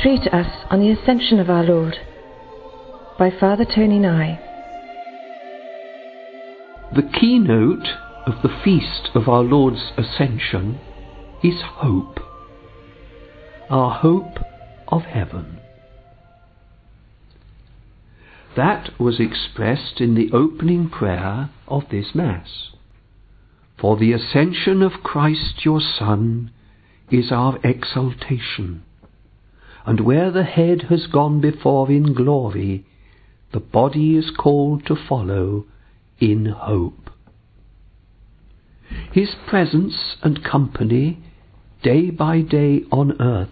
Three to us on the Ascension of our Lord by Father Tony Nye. The keynote of the feast of our Lord's Ascension is hope. Our hope of heaven. That was expressed in the opening prayer of this Mass. For the ascension of Christ your Son is our exaltation and where the head has gone before in glory, the body is called to follow in hope. His presence and company day by day on earth,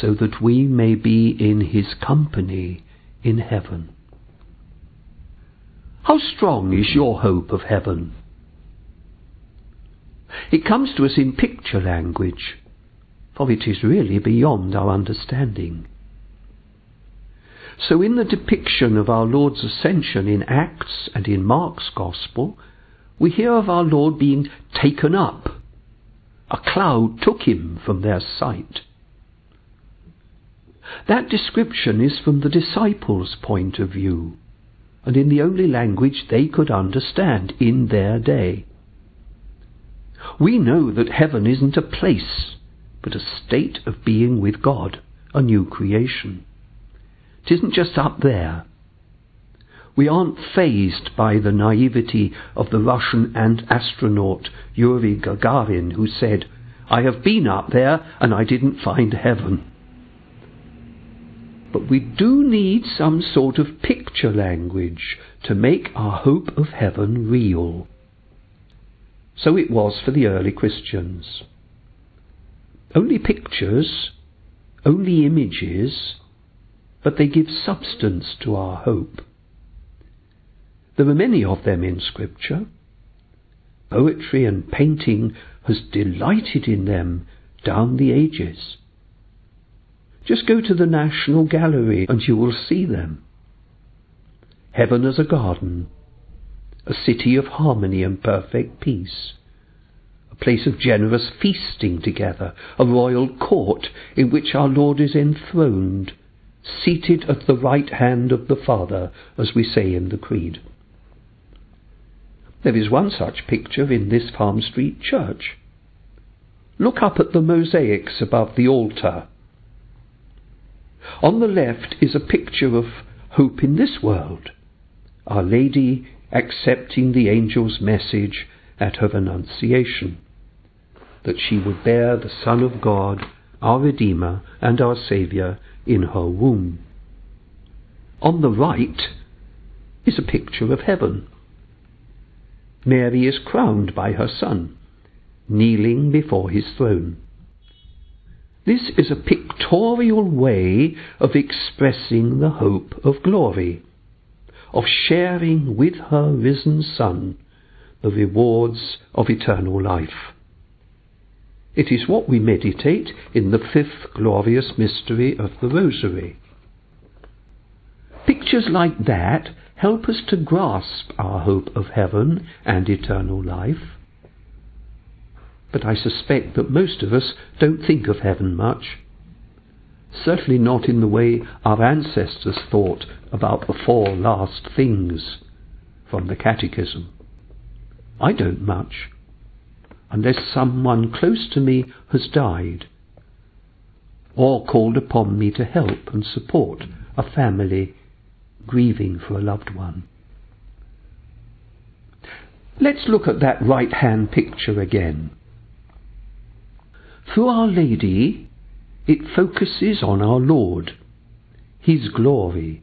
so that we may be in his company in heaven. How strong is your hope of heaven? It comes to us in picture language for it is really beyond our understanding. So, in the depiction of our Lord's ascension in Acts and in Mark's Gospel, we hear of our Lord being taken up. A cloud took him from their sight. That description is from the disciples' point of view, and in the only language they could understand in their day. We know that heaven isn't a place but a state of being with God, a new creation. It isn't just up there. We aren't fazed by the naivety of the Russian astronaut Yuri Gagarin who said, I have been up there and I didn't find heaven. But we do need some sort of picture language to make our hope of heaven real. So it was for the early Christians. Only pictures, only images, but they give substance to our hope. There are many of them in Scripture. Poetry and painting has delighted in them down the ages. Just go to the National Gallery and you will see them. Heaven as a garden, a city of harmony and perfect peace place of generous feasting together, a royal court in which our Lord is enthroned, seated at the right hand of the Father, as we say in the Creed. There is one such picture in this Farm Street church. Look up at the mosaics above the altar. On the left is a picture of hope in this world. Our Lady accepting the angel's message at her Annunciation that she would bear the Son of God, our Redeemer and our Saviour, in her womb. On the right is a picture of heaven. Mary is crowned by her Son, kneeling before his throne. This is a pictorial way of expressing the hope of glory, of sharing with her risen Son the rewards of eternal life. It is what we meditate in the fifth glorious mystery of the Rosary. Pictures like that help us to grasp our hope of heaven and eternal life. But I suspect that most of us don't think of heaven much. Certainly not in the way our ancestors thought about the four last things from the Catechism. I don't much unless someone close to me has died or called upon me to help and support a family grieving for a loved one. Let's look at that right hand picture again. Through Our Lady, it focuses on our Lord, His glory,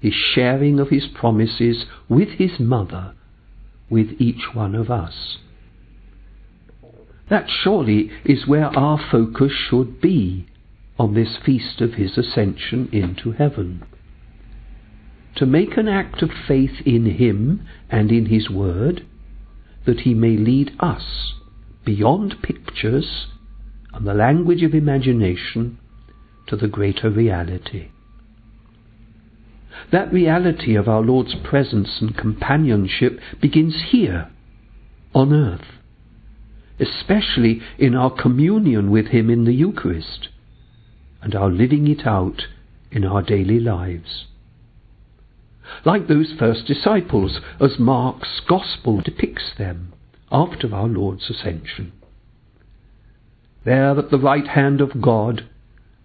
His sharing of His promises with His mother, with each one of us. That surely is where our focus should be on this feast of his ascension into heaven. To make an act of faith in him and in his word, that he may lead us beyond pictures and the language of imagination to the greater reality. That reality of our Lord's presence and companionship begins here, on earth especially in our communion with Him in the Eucharist, and our living it out in our daily lives. Like those first disciples, as Mark's Gospel depicts them after our Lord's ascension. There at the right hand of God,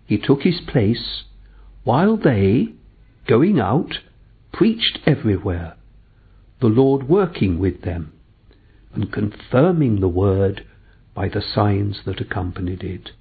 he took his place, while they, going out, preached everywhere, the Lord working with them and confirming the word by the signs that accompanied it.